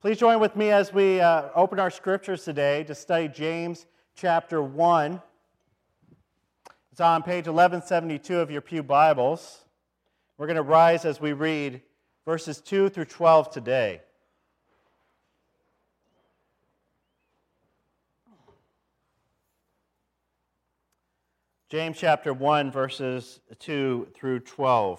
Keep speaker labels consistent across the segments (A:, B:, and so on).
A: Please join with me as we uh, open our scriptures today to study James chapter 1. It's on page 1172 of your Pew Bibles. We're going to rise as we read verses 2 through 12 today. James chapter 1, verses 2 through 12.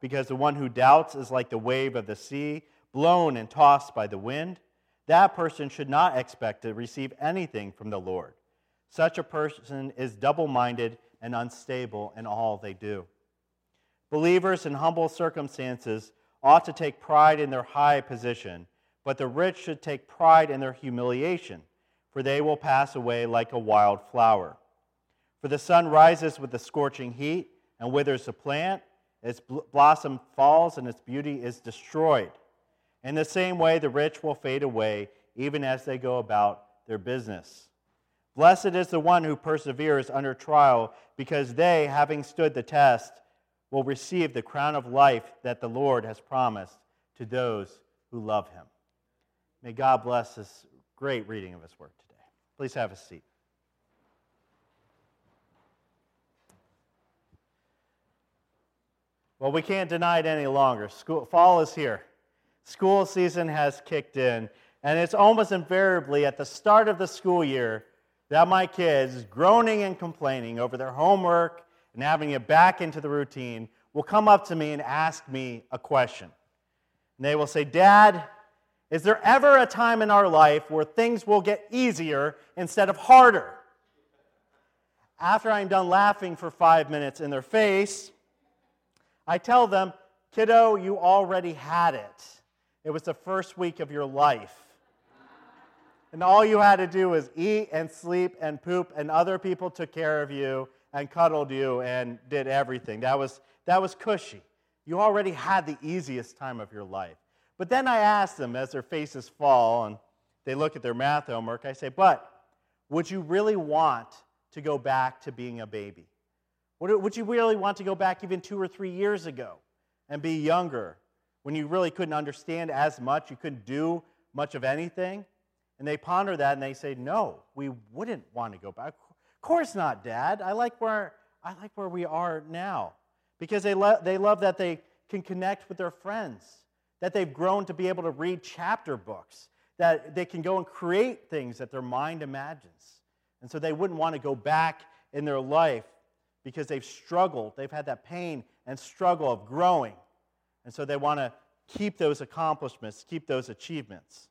A: because the one who doubts is like the wave of the sea, blown and tossed by the wind. That person should not expect to receive anything from the Lord. Such a person is double minded and unstable in all they do. Believers in humble circumstances ought to take pride in their high position but the rich should take pride in their humiliation, for they will pass away like a wild flower. For the sun rises with the scorching heat and withers the plant, its blossom falls, and its beauty is destroyed. In the same way, the rich will fade away, even as they go about their business. Blessed is the one who perseveres under trial, because they, having stood the test, will receive the crown of life that the Lord has promised to those who love him. May God bless this great reading of His Word today. Please have a seat. Well, we can't deny it any longer. School, fall is here. School season has kicked in, and it's almost invariably at the start of the school year that my kids, groaning and complaining over their homework and having it back into the routine, will come up to me and ask me a question. And they will say, Dad, is there ever a time in our life where things will get easier instead of harder? After I'm done laughing for five minutes in their face, I tell them, Kiddo, you already had it. It was the first week of your life. And all you had to do was eat and sleep and poop, and other people took care of you and cuddled you and did everything. That was, that was cushy. You already had the easiest time of your life. But then I ask them as their faces fall and they look at their math homework, I say, But would you really want to go back to being a baby? Would you really want to go back even two or three years ago and be younger when you really couldn't understand as much, you couldn't do much of anything? And they ponder that and they say, No, we wouldn't want to go back. Of course not, Dad. I like where, I like where we are now because they, lo- they love that they can connect with their friends that they've grown to be able to read chapter books, that they can go and create things that their mind imagines. And so they wouldn't want to go back in their life because they've struggled. They've had that pain and struggle of growing. And so they want to keep those accomplishments, keep those achievements.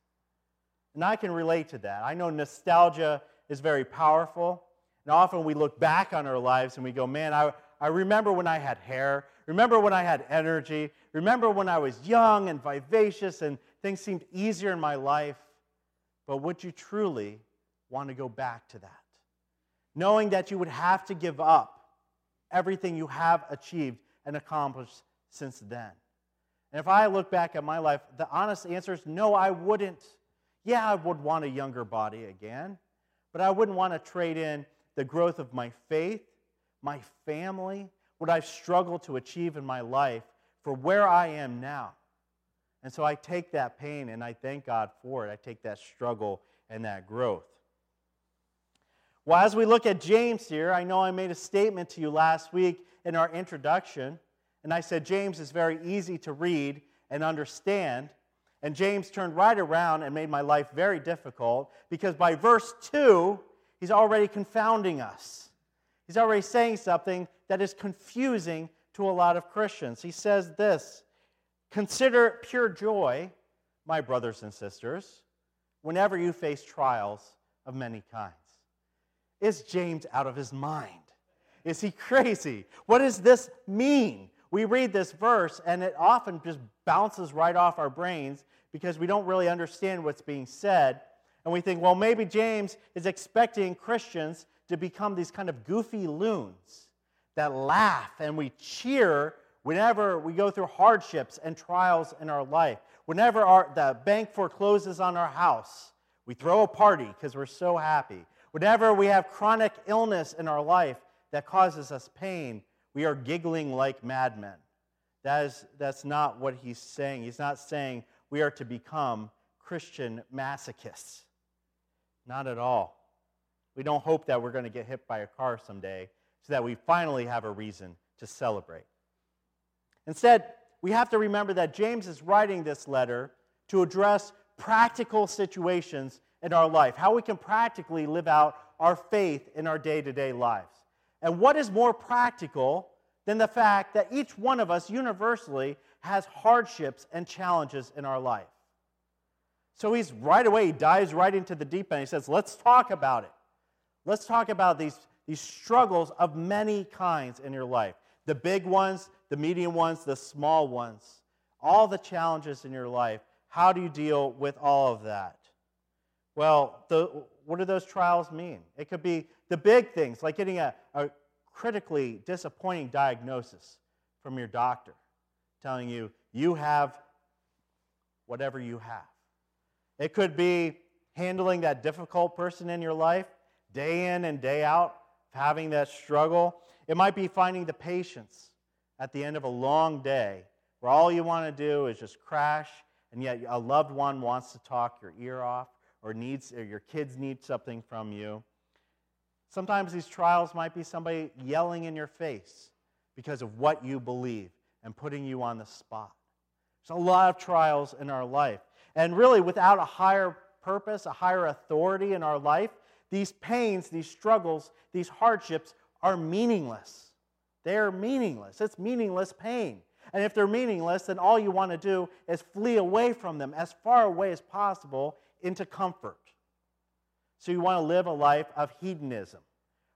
A: And I can relate to that. I know nostalgia is very powerful. And often we look back on our lives and we go, man, I, I remember when I had hair. Remember when I had energy. Remember when I was young and vivacious and things seemed easier in my life. But would you truly want to go back to that? Knowing that you would have to give up everything you have achieved and accomplished since then. And if I look back at my life, the honest answer is no, I wouldn't. Yeah, I would want a younger body again, but I wouldn't want to trade in the growth of my faith, my family, what I've struggled to achieve in my life for where I am now. And so I take that pain and I thank God for it. I take that struggle and that growth. Well, as we look at James here, I know I made a statement to you last week in our introduction, and I said James is very easy to read and understand. And James turned right around and made my life very difficult because by verse 2, he's already confounding us. He's already saying something that is confusing to a lot of Christians. He says this Consider pure joy, my brothers and sisters, whenever you face trials of many kinds. Is James out of his mind? Is he crazy? What does this mean? we read this verse and it often just bounces right off our brains because we don't really understand what's being said. And we think, well, maybe James is expecting Christians to become these kind of goofy loons that laugh and we cheer whenever we go through hardships and trials in our life. Whenever our, the bank forecloses on our house, we throw a party because we're so happy. Whenever we have chronic illness in our life that causes us pain, we are giggling like madmen. That is, that's not what he's saying. He's not saying we are to become Christian masochists. Not at all. We don't hope that we're going to get hit by a car someday so that we finally have a reason to celebrate. Instead, we have to remember that James is writing this letter to address practical situations in our life, how we can practically live out our faith in our day to day lives. And what is more practical than the fact that each one of us universally has hardships and challenges in our life? So he's right away, he dives right into the deep end. He says, Let's talk about it. Let's talk about these, these struggles of many kinds in your life the big ones, the medium ones, the small ones, all the challenges in your life. How do you deal with all of that? Well, the, what do those trials mean? It could be the big things, like getting a, a critically disappointing diagnosis from your doctor, telling you you have whatever you have. It could be handling that difficult person in your life day in and day out, having that struggle. It might be finding the patience at the end of a long day where all you want to do is just crash, and yet a loved one wants to talk your ear off or needs or your kids need something from you. Sometimes these trials might be somebody yelling in your face because of what you believe and putting you on the spot. There's a lot of trials in our life. And really, without a higher purpose, a higher authority in our life, these pains, these struggles, these hardships are meaningless. They are meaningless. It's meaningless pain. And if they're meaningless, then all you want to do is flee away from them as far away as possible into comfort. So you want to live a life of hedonism,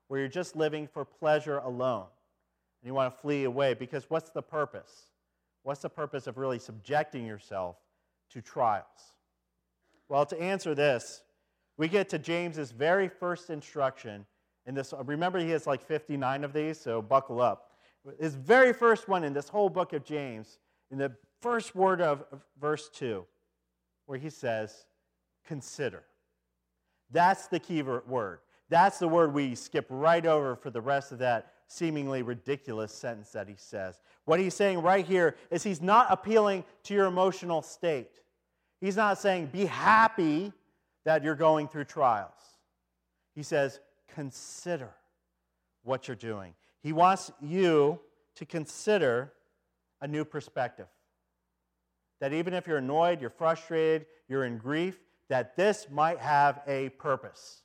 A: where you're just living for pleasure alone. And you want to flee away because what's the purpose? What's the purpose of really subjecting yourself to trials? Well, to answer this, we get to James's very first instruction in this. Remember, he has like 59 of these, so buckle up. His very first one in this whole book of James, in the first word of verse 2, where he says, Consider. That's the key word. That's the word we skip right over for the rest of that seemingly ridiculous sentence that he says. What he's saying right here is he's not appealing to your emotional state. He's not saying, be happy that you're going through trials. He says, consider what you're doing. He wants you to consider a new perspective. That even if you're annoyed, you're frustrated, you're in grief, that this might have a purpose.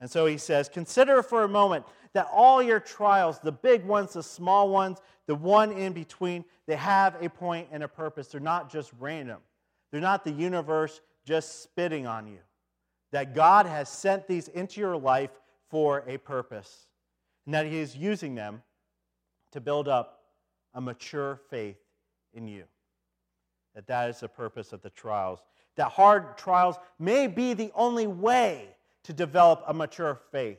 A: And so he says, consider for a moment that all your trials, the big ones, the small ones, the one in between, they have a point and a purpose. They're not just random, they're not the universe just spitting on you. That God has sent these into your life for a purpose, and that He is using them to build up a mature faith in you. That that is the purpose of the trials. That hard trials may be the only way to develop a mature faith,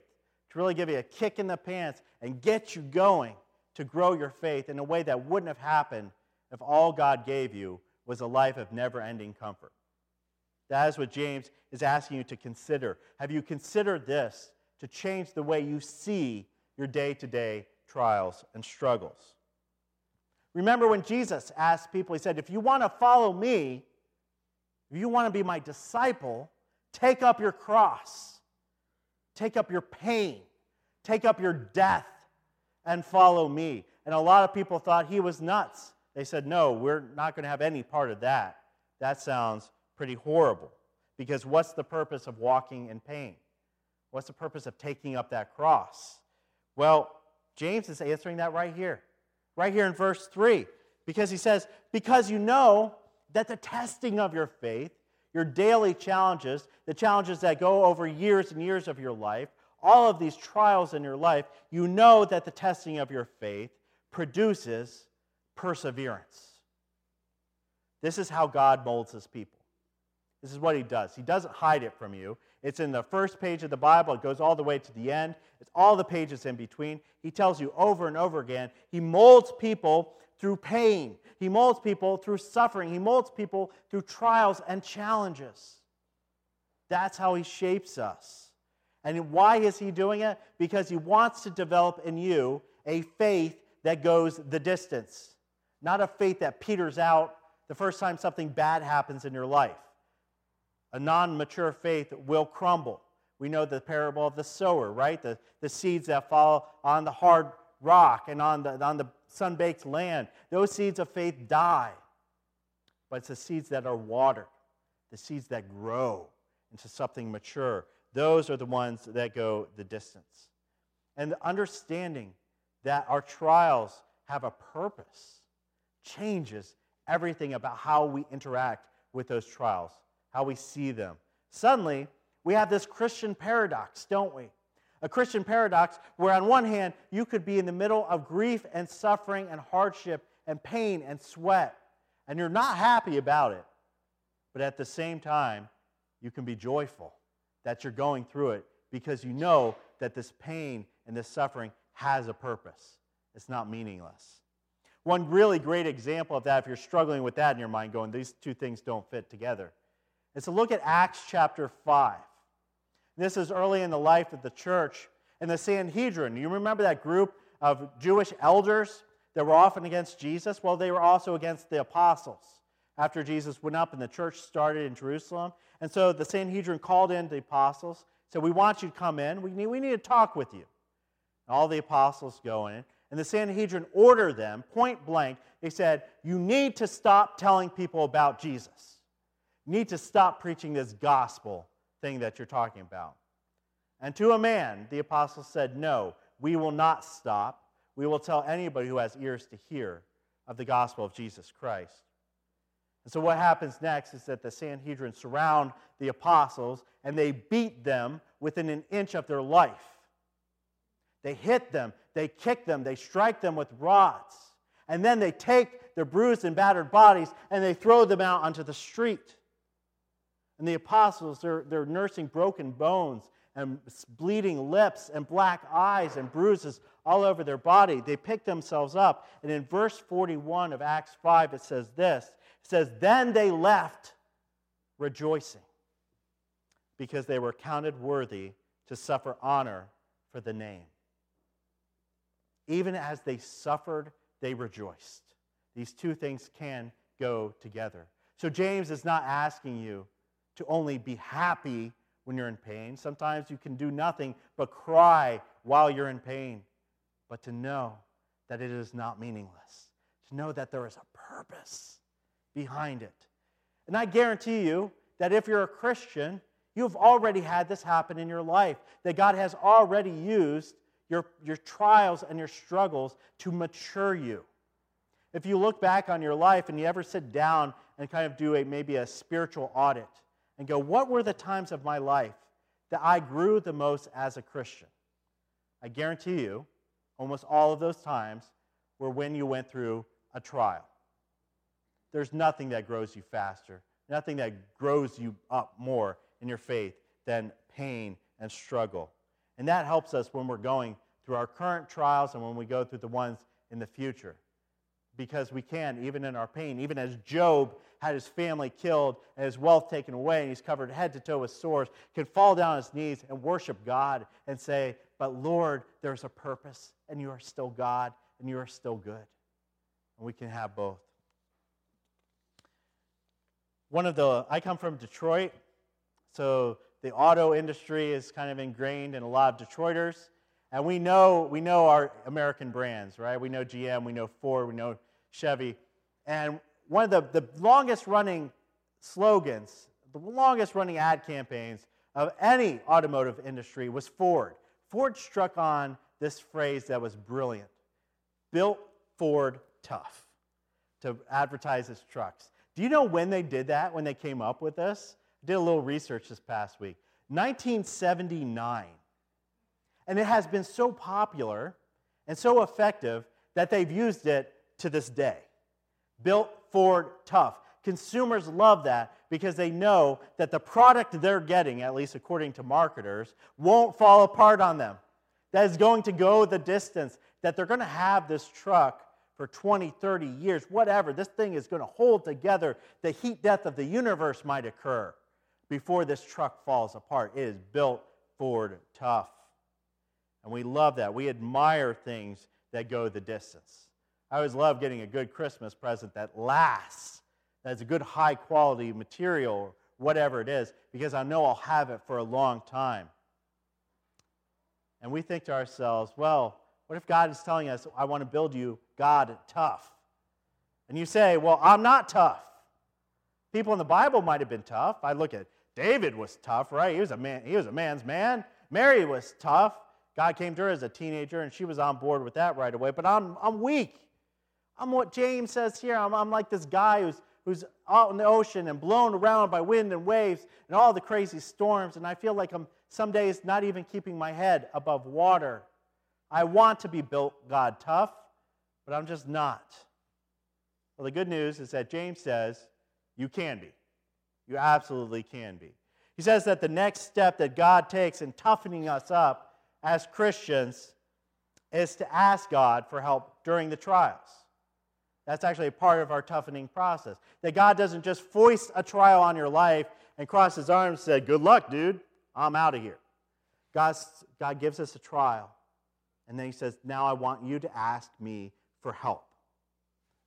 A: to really give you a kick in the pants and get you going to grow your faith in a way that wouldn't have happened if all God gave you was a life of never ending comfort. That is what James is asking you to consider. Have you considered this to change the way you see your day to day trials and struggles? Remember when Jesus asked people, He said, If you want to follow me, if you want to be my disciple, take up your cross, take up your pain, take up your death, and follow me. And a lot of people thought he was nuts. They said, No, we're not going to have any part of that. That sounds pretty horrible. Because what's the purpose of walking in pain? What's the purpose of taking up that cross? Well, James is answering that right here, right here in verse 3. Because he says, Because you know that the testing of your faith, your daily challenges, the challenges that go over years and years of your life, all of these trials in your life, you know that the testing of your faith produces perseverance. This is how God molds his people. This is what he does. He doesn't hide it from you. It's in the first page of the Bible, it goes all the way to the end. It's all the pages in between. He tells you over and over again. He molds people through pain, he molds people through suffering, he molds people through trials and challenges. That's how he shapes us. And why is he doing it? Because he wants to develop in you a faith that goes the distance, not a faith that peters out the first time something bad happens in your life. A non mature faith will crumble. We know the parable of the sower, right? The, the seeds that fall on the hard rock and on the, on the sun baked land. Those seeds of faith die. But it's the seeds that are watered, the seeds that grow into something mature. Those are the ones that go the distance. And the understanding that our trials have a purpose changes everything about how we interact with those trials, how we see them. Suddenly, we have this Christian paradox, don't we? A Christian paradox where, on one hand, you could be in the middle of grief and suffering and hardship and pain and sweat, and you're not happy about it. But at the same time, you can be joyful that you're going through it because you know that this pain and this suffering has a purpose. It's not meaningless. One really great example of that, if you're struggling with that in your mind, going, these two things don't fit together, is to look at Acts chapter 5. This is early in the life of the church. And the Sanhedrin, you remember that group of Jewish elders that were often against Jesus? Well, they were also against the apostles after Jesus went up and the church started in Jerusalem. And so the Sanhedrin called in the apostles, said, We want you to come in. We need, we need to talk with you. And all the apostles go in. And the Sanhedrin ordered them, point blank, they said, You need to stop telling people about Jesus. You need to stop preaching this gospel thing that you're talking about. And to a man, the apostles said, No, we will not stop. We will tell anybody who has ears to hear of the gospel of Jesus Christ. And so, what happens next is that the Sanhedrin surround the apostles and they beat them within an inch of their life. They hit them, they kick them, they strike them with rods. And then they take their bruised and battered bodies and they throw them out onto the street. And the apostles, they're, they're nursing broken bones and bleeding lips and black eyes and bruises all over their body. They pick themselves up. And in verse 41 of Acts 5, it says this It says, Then they left rejoicing because they were counted worthy to suffer honor for the name. Even as they suffered, they rejoiced. These two things can go together. So James is not asking you to only be happy when you're in pain. Sometimes you can do nothing but cry while you're in pain. But to know that it is not meaningless, to know that there is a purpose behind it. And I guarantee you that if you're a Christian, you've already had this happen in your life, that God has already used your, your trials and your struggles to mature you. If you look back on your life and you ever sit down and kind of do a maybe a spiritual audit and go, what were the times of my life that I grew the most as a Christian? I guarantee you, almost all of those times were when you went through a trial. There's nothing that grows you faster, nothing that grows you up more in your faith than pain and struggle. And that helps us when we're going through our current trials and when we go through the ones in the future. Because we can, even in our pain, even as Job had his family killed and his wealth taken away, and he's covered head to toe with sores, can fall down on his knees and worship God and say, But Lord, there's a purpose, and you are still God, and you are still good. And we can have both. One of the, I come from Detroit, so the auto industry is kind of ingrained in a lot of Detroiters. And we know, we know our American brands, right? We know GM, we know Ford, we know Chevy. And one of the, the longest running slogans, the longest running ad campaigns of any automotive industry was Ford. Ford struck on this phrase that was brilliant built Ford tough to advertise its trucks. Do you know when they did that, when they came up with this? I did a little research this past week. 1979. And it has been so popular and so effective that they've used it to this day. Built Ford tough. Consumers love that because they know that the product they're getting, at least according to marketers, won't fall apart on them. That is going to go the distance, that they're going to have this truck for 20, 30 years, whatever. This thing is going to hold together. The heat death of the universe might occur before this truck falls apart. It is built Ford tough. And we love that. We admire things that go the distance. I always love getting a good Christmas present that lasts, that's a good high quality material, whatever it is, because I know I'll have it for a long time. And we think to ourselves, well, what if God is telling us, I want to build you God tough? And you say, well, I'm not tough. People in the Bible might have been tough. I look at David was tough, right? He was a man, he was a man's man. Mary was tough. God came to her as a teenager and she was on board with that right away. But I'm, I'm weak. I'm what James says here. I'm, I'm like this guy who's, who's out in the ocean and blown around by wind and waves and all the crazy storms. And I feel like I'm some days not even keeping my head above water. I want to be built God tough, but I'm just not. Well, the good news is that James says you can be. You absolutely can be. He says that the next step that God takes in toughening us up as Christians is to ask God for help during the trials. That's actually a part of our toughening process. That God doesn't just foist a trial on your life and cross his arms and say, Good luck, dude. I'm out of here. God, God gives us a trial. And then he says, Now I want you to ask me for help.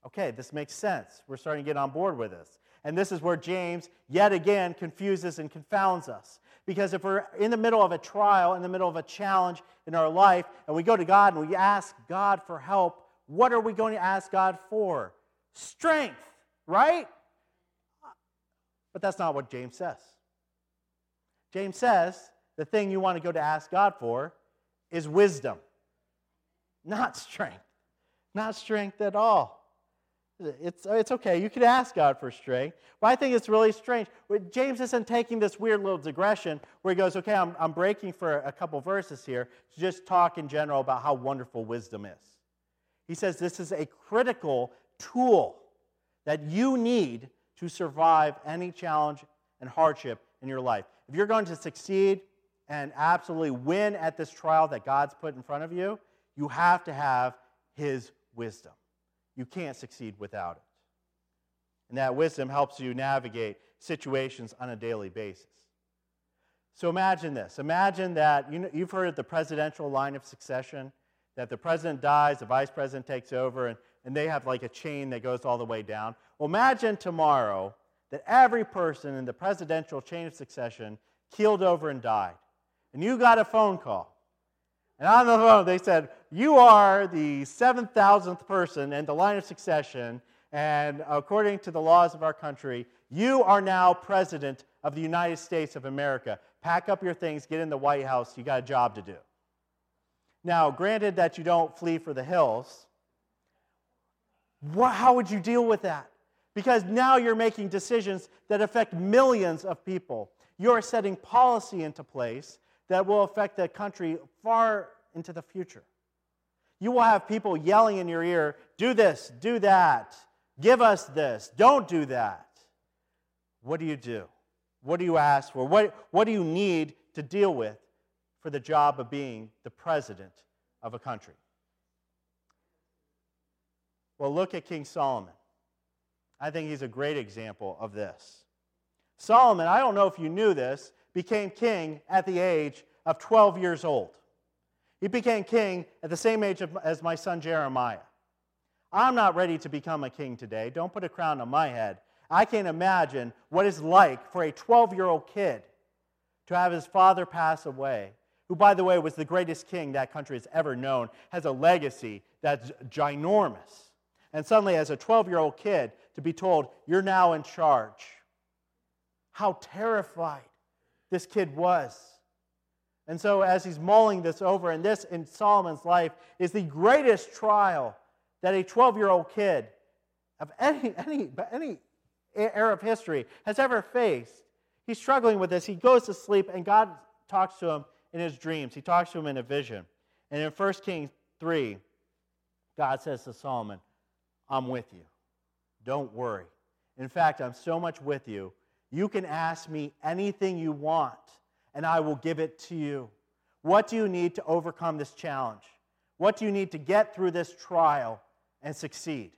A: Okay, this makes sense. We're starting to get on board with this. And this is where James, yet again, confuses and confounds us. Because if we're in the middle of a trial, in the middle of a challenge in our life, and we go to God and we ask God for help, what are we going to ask God for? Strength, right? But that's not what James says. James says the thing you want to go to ask God for is wisdom, not strength. Not strength at all. It's, it's okay. You can ask God for strength. But I think it's really strange. James isn't taking this weird little digression where he goes, okay, I'm, I'm breaking for a couple verses here to just talk in general about how wonderful wisdom is. He says this is a critical tool that you need to survive any challenge and hardship in your life. If you're going to succeed and absolutely win at this trial that God's put in front of you, you have to have His wisdom. You can't succeed without it. And that wisdom helps you navigate situations on a daily basis. So imagine this. Imagine that you know, you've heard of the presidential line of succession, that the president dies, the vice president takes over, and, and they have like a chain that goes all the way down. Well, imagine tomorrow that every person in the presidential chain of succession keeled over and died. And you got a phone call and on the phone, they said, You are the 7,000th person in the line of succession, and according to the laws of our country, you are now president of the United States of America. Pack up your things, get in the White House, you got a job to do. Now, granted that you don't flee for the hills, how would you deal with that? Because now you're making decisions that affect millions of people. You're setting policy into place that will affect the country far into the future. You will have people yelling in your ear, do this, do that, give us this, don't do that. What do you do? What do you ask for? What, what do you need to deal with for the job of being the president of a country? Well, look at King Solomon. I think he's a great example of this. Solomon, I don't know if you knew this, became king at the age of 12 years old. He became king at the same age as my son Jeremiah. I'm not ready to become a king today. Don't put a crown on my head. I can't imagine what it's like for a 12 year old kid to have his father pass away, who, by the way, was the greatest king that country has ever known, has a legacy that's ginormous. And suddenly, as a 12 year old kid, to be told, you're now in charge. How terrified this kid was. And so, as he's mulling this over, and this in Solomon's life is the greatest trial that a 12 year old kid of any, any, any era of history has ever faced. He's struggling with this. He goes to sleep, and God talks to him in his dreams. He talks to him in a vision. And in 1 Kings 3, God says to Solomon, I'm with you. Don't worry. In fact, I'm so much with you. You can ask me anything you want, and I will give it to you. What do you need to overcome this challenge? What do you need to get through this trial and succeed?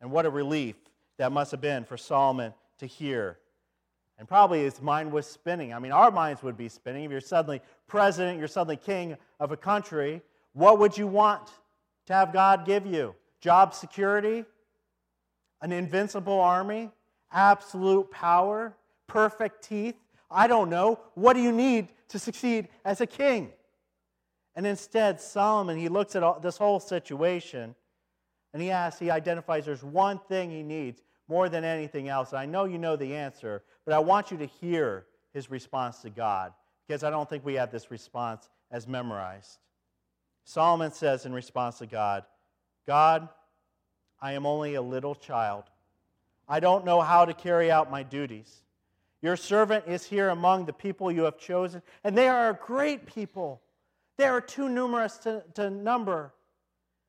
A: And what a relief that must have been for Solomon to hear. And probably his mind was spinning. I mean, our minds would be spinning. If you're suddenly president, you're suddenly king of a country, what would you want to have God give you? Job security? An invincible army? Absolute power? Perfect teeth? I don't know. What do you need to succeed as a king? And instead, Solomon, he looks at all, this whole situation and he asks, he identifies there's one thing he needs more than anything else. I know you know the answer, but I want you to hear his response to God because I don't think we have this response as memorized. Solomon says in response to God, God, I am only a little child. I don't know how to carry out my duties. Your servant is here among the people you have chosen, and they are a great people. They are too numerous to, to number.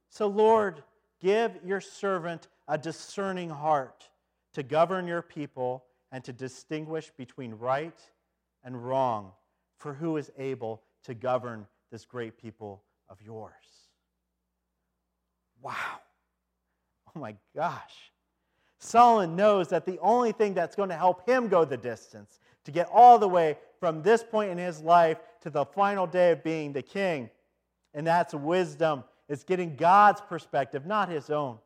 A: So, Lord, give your servant a discerning heart to govern your people and to distinguish between right and wrong, for who is able to govern this great people of yours? Wow. Oh my gosh. Solomon knows that the only thing that's going to help him go the distance, to get all the way from this point in his life to the final day of being the king, and that's wisdom, is getting God's perspective, not his own,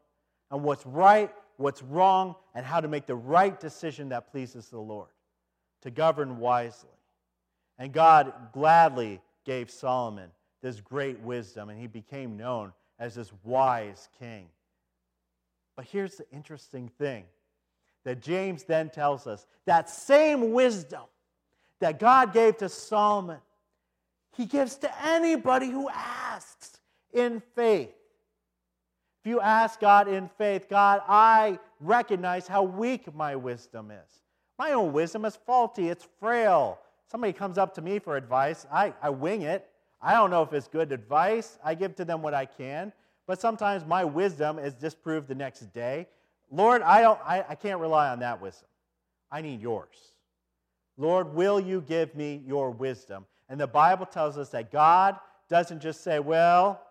A: on what's right, what's wrong, and how to make the right decision that pleases the Lord, to govern wisely. And God gladly gave Solomon this great wisdom, and he became known as this wise king. But here's the interesting thing that James then tells us that same wisdom that God gave to Solomon, he gives to anybody who asks in faith. You ask God in faith, God, I recognize how weak my wisdom is. My own wisdom is faulty, it's frail. Somebody comes up to me for advice, I, I wing it. I don't know if it's good advice. I give to them what I can. But sometimes my wisdom is disproved the next day. Lord, I, don't, I, I can't rely on that wisdom. I need yours. Lord, will you give me your wisdom? And the Bible tells us that God doesn't just say, well,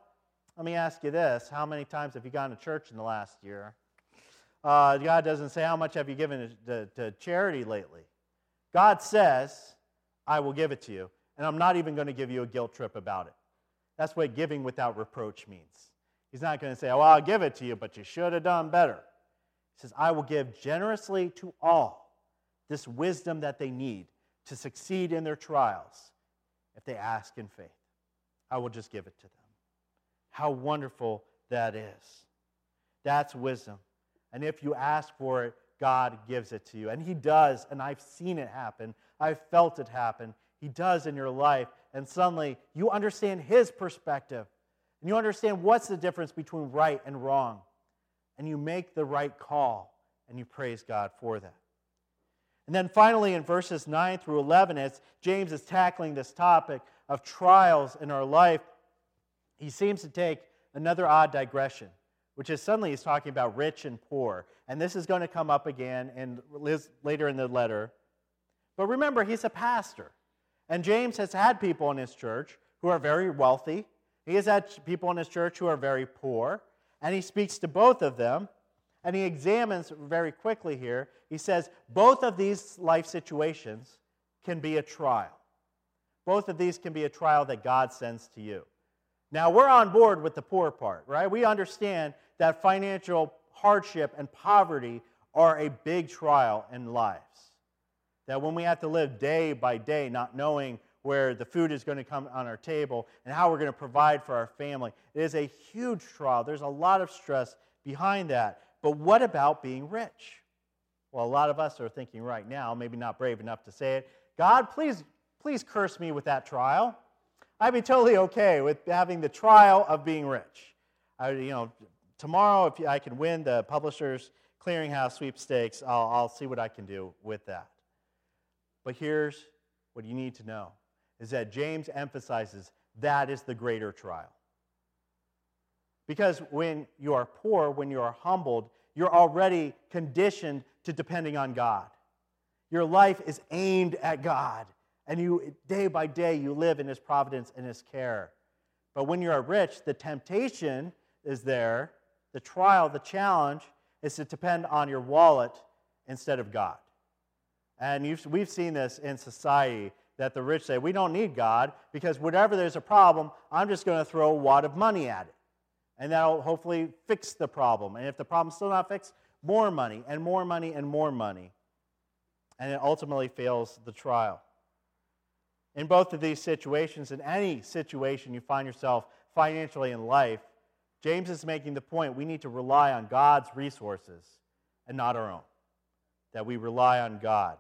A: let me ask you this how many times have you gone to church in the last year? Uh, God doesn't say, how much have you given to, to, to charity lately? God says, I will give it to you and I'm not even going to give you a guilt trip about it. That's what giving without reproach means. He's not going to say, Well, I'll give it to you, but you should have done better. He says, I will give generously to all this wisdom that they need to succeed in their trials if they ask in faith. I will just give it to them. How wonderful that is. That's wisdom. And if you ask for it, God gives it to you. And He does, and I've seen it happen. I've felt it happen. He does in your life. And suddenly you understand His perspective. And you understand what's the difference between right and wrong. And you make the right call. And you praise God for that. And then finally, in verses 9 through 11, as James is tackling this topic of trials in our life, he seems to take another odd digression, which is suddenly he's talking about rich and poor. And this is going to come up again in, later in the letter. But remember, he's a pastor. And James has had people in his church who are very wealthy. He has had people in his church who are very poor. And he speaks to both of them. And he examines very quickly here. He says, both of these life situations can be a trial. Both of these can be a trial that God sends to you. Now, we're on board with the poor part, right? We understand that financial hardship and poverty are a big trial in lives. That when we have to live day by day, not knowing where the food is going to come on our table and how we're going to provide for our family, it is a huge trial. There's a lot of stress behind that. But what about being rich? Well, a lot of us are thinking right now, maybe not brave enough to say it, God, please, please curse me with that trial. I'd be totally okay with having the trial of being rich. I, you know, tomorrow, if I can win the Publishers Clearinghouse sweepstakes, I'll, I'll see what I can do with that. But here's what you need to know is that James emphasizes that is the greater trial. Because when you are poor, when you are humbled, you're already conditioned to depending on God. Your life is aimed at God, and you day by day you live in His providence and His care. But when you are rich, the temptation is there, the trial, the challenge is to depend on your wallet instead of God. And we've seen this in society that the rich say, we don't need God because whenever there's a problem, I'm just going to throw a wad of money at it. And that'll hopefully fix the problem. And if the problem's still not fixed, more money and more money and more money. And it ultimately fails the trial. In both of these situations, in any situation you find yourself financially in life, James is making the point we need to rely on God's resources and not our own. That we rely on God.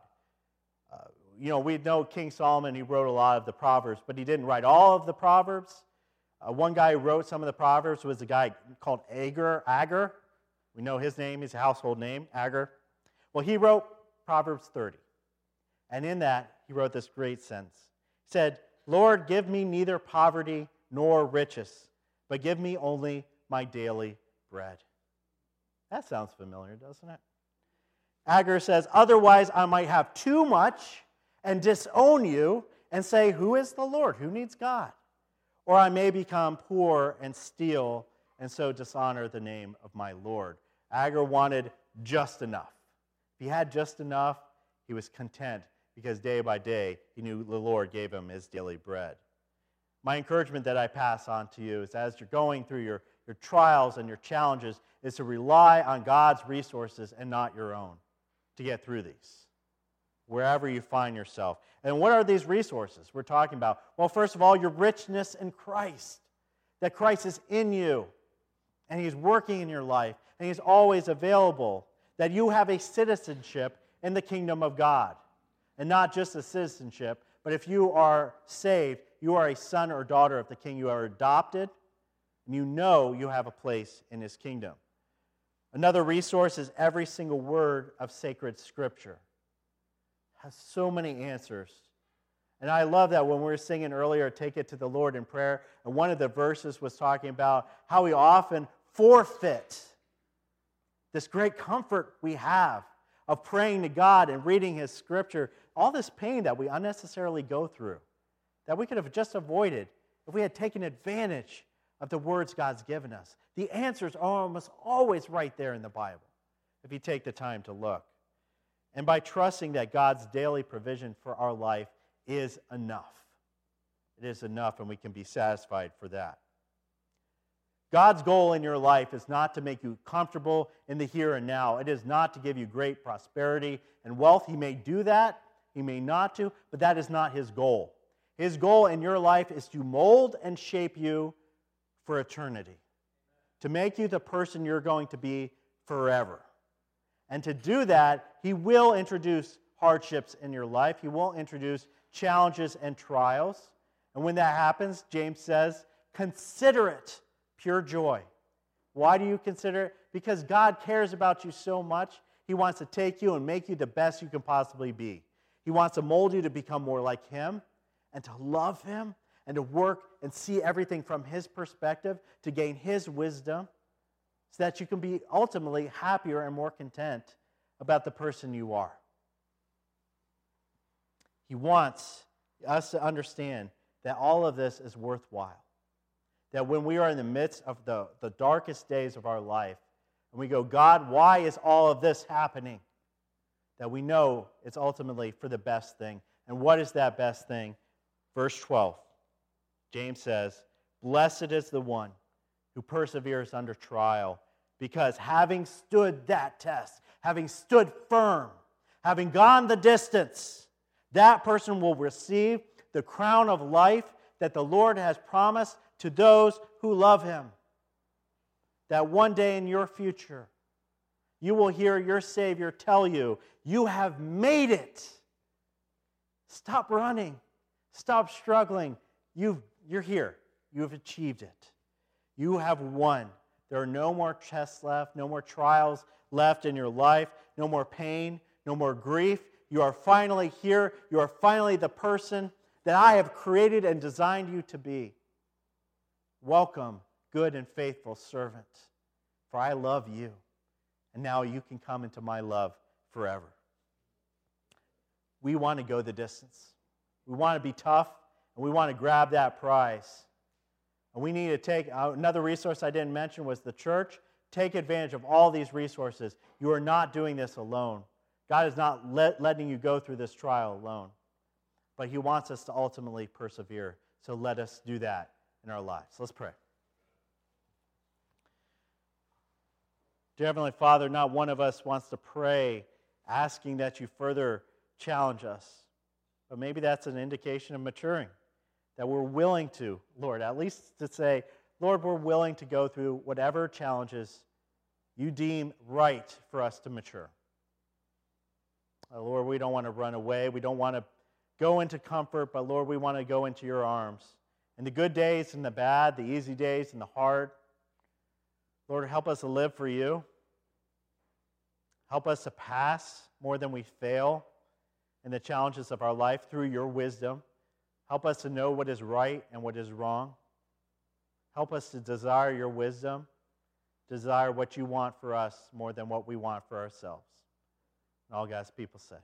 A: Uh, you know, we know King Solomon, he wrote a lot of the Proverbs, but he didn't write all of the Proverbs. Uh, one guy who wrote some of the Proverbs was a guy called Agur. Agur. We know his name, he's a household name, Agur. Well, he wrote Proverbs 30. And in that, he wrote this great sentence. Said, Lord, give me neither poverty nor riches, but give me only my daily bread. That sounds familiar, doesn't it? Agur says, Otherwise, I might have too much and disown you and say, Who is the Lord? Who needs God? Or I may become poor and steal and so dishonor the name of my Lord. Agur wanted just enough. If he had just enough, he was content because day by day he knew the Lord gave him his daily bread. My encouragement that I pass on to you is as you're going through your, your trials and your challenges, is to rely on God's resources and not your own to get through these wherever you find yourself. And what are these resources we're talking about? Well, first of all, your richness in Christ, that Christ is in you and He's working in your life and He's always available, that you have a citizenship in the kingdom of God. And not just a citizenship, but if you are saved, you are a son or daughter of the king. You are adopted, and you know you have a place in his kingdom. Another resource is every single word of sacred scripture has so many answers. And I love that when we were singing earlier, Take It to the Lord in Prayer, and one of the verses was talking about how we often forfeit this great comfort we have of praying to God and reading His scripture, all this pain that we unnecessarily go through, that we could have just avoided if we had taken advantage of the words God's given us. The answers are almost always right there in the Bible if you take the time to look and by trusting that God's daily provision for our life is enough. It is enough, and we can be satisfied for that. God's goal in your life is not to make you comfortable in the here and now. It is not to give you great prosperity and wealth. He may do that, he may not to, but that is not his goal. His goal in your life is to mold and shape you for eternity, to make you the person you're going to be forever. And to do that, He will introduce hardships in your life. He will introduce challenges and trials. And when that happens, James says, consider it pure joy. Why do you consider it? Because God cares about you so much. He wants to take you and make you the best you can possibly be. He wants to mold you to become more like Him and to love Him and to work and see everything from His perspective to gain His wisdom so that you can be ultimately happier and more content about the person you are. He wants us to understand that all of this is worthwhile. That when we are in the midst of the, the darkest days of our life, and we go, God, why is all of this happening? That we know it's ultimately for the best thing. And what is that best thing? Verse 12, James says, Blessed is the one who perseveres under trial, because having stood that test, having stood firm, having gone the distance, that person will receive the crown of life that the Lord has promised to those who love him. That one day in your future, you will hear your Savior tell you, You have made it. Stop running. Stop struggling. You've, you're here. You have achieved it. You have won. There are no more tests left, no more trials left in your life, no more pain, no more grief. You are finally here. You are finally the person that I have created and designed you to be. Welcome good and faithful servant, for I love you, and now you can come into my love forever. We want to go the distance. We want to be tough, and we want to grab that prize. And we need to take uh, another resource I didn't mention was the church. Take advantage of all these resources. You are not doing this alone. God is not let, letting you go through this trial alone, but He wants us to ultimately persevere. So let us do that in our lives. Let's pray. Dear Heavenly Father, not one of us wants to pray asking that you further challenge us, but maybe that's an indication of maturing, that we're willing to, Lord, at least to say, Lord, we're willing to go through whatever challenges you deem right for us to mature. Uh, Lord, we don't want to run away. We don't want to go into comfort, but Lord, we want to go into your arms. In the good days and the bad, the easy days and the hard, Lord, help us to live for you. Help us to pass more than we fail in the challenges of our life through your wisdom. Help us to know what is right and what is wrong. Help us to desire your wisdom, desire what you want for us more than what we want for ourselves. And all God's people said.